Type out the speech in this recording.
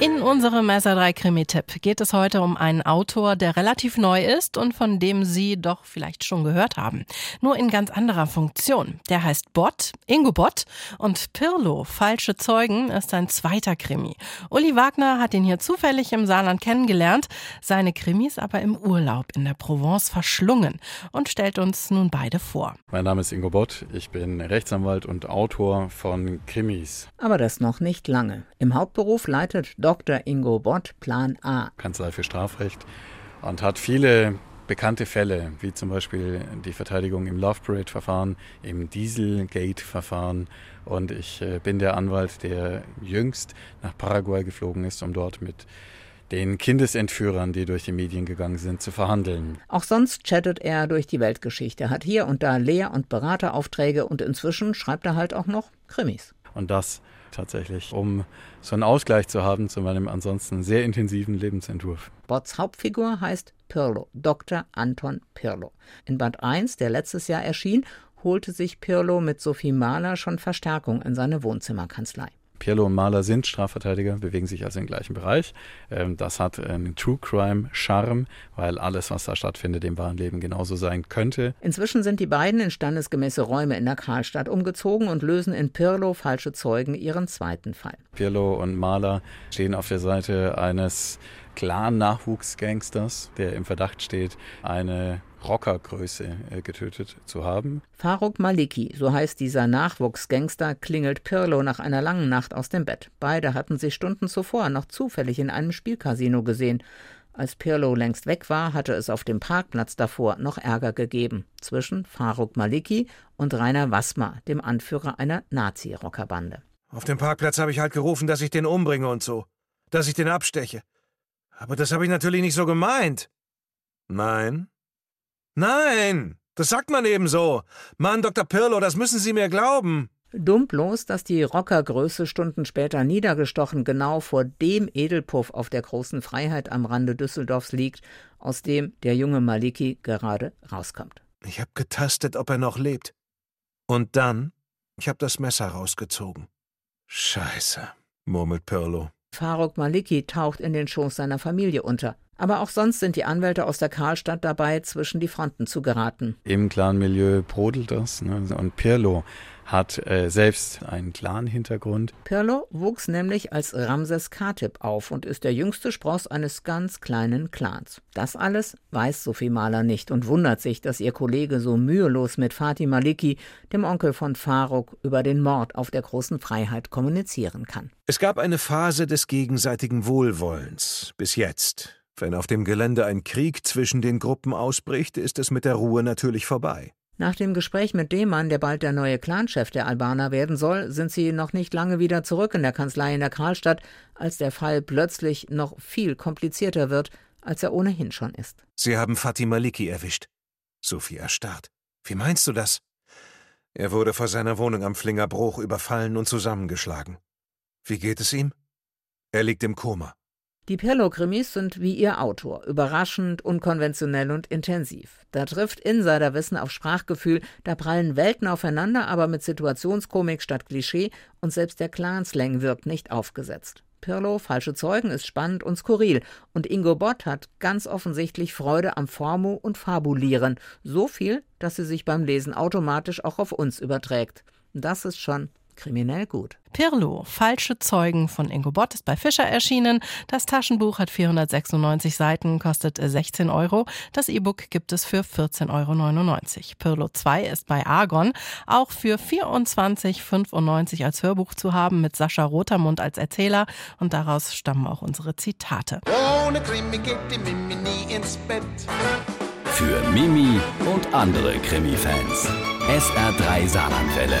In unserem SR3 Krimi-Tipp geht es heute um einen Autor, der relativ neu ist und von dem Sie doch vielleicht schon gehört haben. Nur in ganz anderer Funktion. Der heißt Bott, Ingo Bott und Pirlo, Falsche Zeugen, ist sein zweiter Krimi. Uli Wagner hat ihn hier zufällig im Saarland kennengelernt, seine Krimis aber im Urlaub in der Provence verschlungen und stellt uns nun beide vor. Mein Name ist Ingo Bott, ich bin Rechtsanwalt und Autor von Krimis. Aber das noch nicht lange. Im Hauptberuf leitet Dr. Ingo Bott Plan A. Kanzlei für Strafrecht und hat viele bekannte Fälle, wie zum Beispiel die Verteidigung im Love Parade-Verfahren, im Dieselgate-Verfahren. Und ich äh, bin der Anwalt, der jüngst nach Paraguay geflogen ist, um dort mit den Kindesentführern, die durch die Medien gegangen sind, zu verhandeln. Auch sonst chattet er durch die Weltgeschichte, hat hier und da Lehr- und Berateraufträge und inzwischen schreibt er halt auch noch Krimis. Und das tatsächlich, um so einen Ausgleich zu haben zu meinem ansonsten sehr intensiven Lebensentwurf. Botts Hauptfigur heißt Pirlo, Dr. Anton Pirlo. In Band 1, der letztes Jahr erschien, holte sich Pirlo mit Sophie Mahler schon Verstärkung in seine Wohnzimmerkanzlei. Pirlo und Mahler sind Strafverteidiger, bewegen sich also im gleichen Bereich. Ähm, das hat einen True Crime Charme, weil alles, was da stattfindet, im wahren Leben genauso sein könnte. Inzwischen sind die beiden in standesgemäße Räume in der Karlstadt umgezogen und lösen in Pirlo falsche Zeugen ihren zweiten Fall. Pirlo und Mahler stehen auf der Seite eines Clan-Nachwuchsgangsters, der im Verdacht steht, eine Rockergröße äh, getötet zu haben. Faruk Maliki, so heißt dieser Nachwuchsgangster, klingelt Pirlo nach einer langen Nacht aus dem Bett. Beide hatten sich Stunden zuvor noch zufällig in einem Spielcasino gesehen. Als Pirlo längst weg war, hatte es auf dem Parkplatz davor noch Ärger gegeben zwischen Faruk Maliki und Rainer Wassmer, dem Anführer einer Nazi-Rockerbande. Auf dem Parkplatz habe ich halt gerufen, dass ich den umbringe und so. Dass ich den absteche. Aber das habe ich natürlich nicht so gemeint. Nein, Nein, das sagt man eben so. Mann, Dr. Pirlo, das müssen Sie mir glauben. Dumm bloß, dass die Rockergröße Stunden später niedergestochen genau vor dem Edelpuff auf der großen Freiheit am Rande Düsseldorfs liegt, aus dem der junge Maliki gerade rauskommt. Ich hab getastet, ob er noch lebt. Und dann, ich hab das Messer rausgezogen. Scheiße, murmelt Pirlo. Faruk Maliki taucht in den Schoß seiner Familie unter. Aber auch sonst sind die Anwälte aus der Karlstadt dabei, zwischen die Fronten zu geraten. Im Clan-Milieu brodelt das. Ne? Und Pirlo hat äh, selbst einen Clan-Hintergrund. Pirlo wuchs nämlich als Ramses Katib auf und ist der jüngste Spross eines ganz kleinen Clans. Das alles weiß Sophie Mahler nicht und wundert sich, dass ihr Kollege so mühelos mit Fatih Maliki, dem Onkel von Faruk, über den Mord auf der großen Freiheit kommunizieren kann. Es gab eine Phase des gegenseitigen Wohlwollens. Bis jetzt. Wenn auf dem Gelände ein Krieg zwischen den Gruppen ausbricht, ist es mit der Ruhe natürlich vorbei. Nach dem Gespräch mit dem Mann, der bald der neue Clanchef der Albaner werden soll, sind sie noch nicht lange wieder zurück in der Kanzlei in der Karlstadt, als der Fall plötzlich noch viel komplizierter wird, als er ohnehin schon ist. Sie haben Fatih Maliki erwischt. Sophie erstarrt. Wie meinst du das? Er wurde vor seiner Wohnung am Flingerbruch überfallen und zusammengeschlagen. Wie geht es ihm? Er liegt im Koma. Die Pirlo-Krimis sind wie ihr Autor, überraschend, unkonventionell und intensiv. Da trifft Insiderwissen auf Sprachgefühl, da prallen Welten aufeinander, aber mit Situationskomik statt Klischee und selbst der Clanslang wirkt nicht aufgesetzt. Pirlo, falsche Zeugen, ist spannend und skurril. Und Ingo Bott hat ganz offensichtlich Freude am Formu und Fabulieren. So viel, dass sie sich beim Lesen automatisch auch auf uns überträgt. Das ist schon kriminell gut. Pirlo, Falsche Zeugen von Ingo Bott ist bei Fischer erschienen. Das Taschenbuch hat 496 Seiten, kostet 16 Euro. Das E-Book gibt es für 14,99 Euro. Pirlo 2 ist bei Argon auch für 24,95 als Hörbuch zu haben mit Sascha Rotermund als Erzähler und daraus stammen auch unsere Zitate. Ohne Krimi geht die Mimi nie ins Bett. Für Mimi und andere Krimi-Fans. SR3 Saarlandwelle.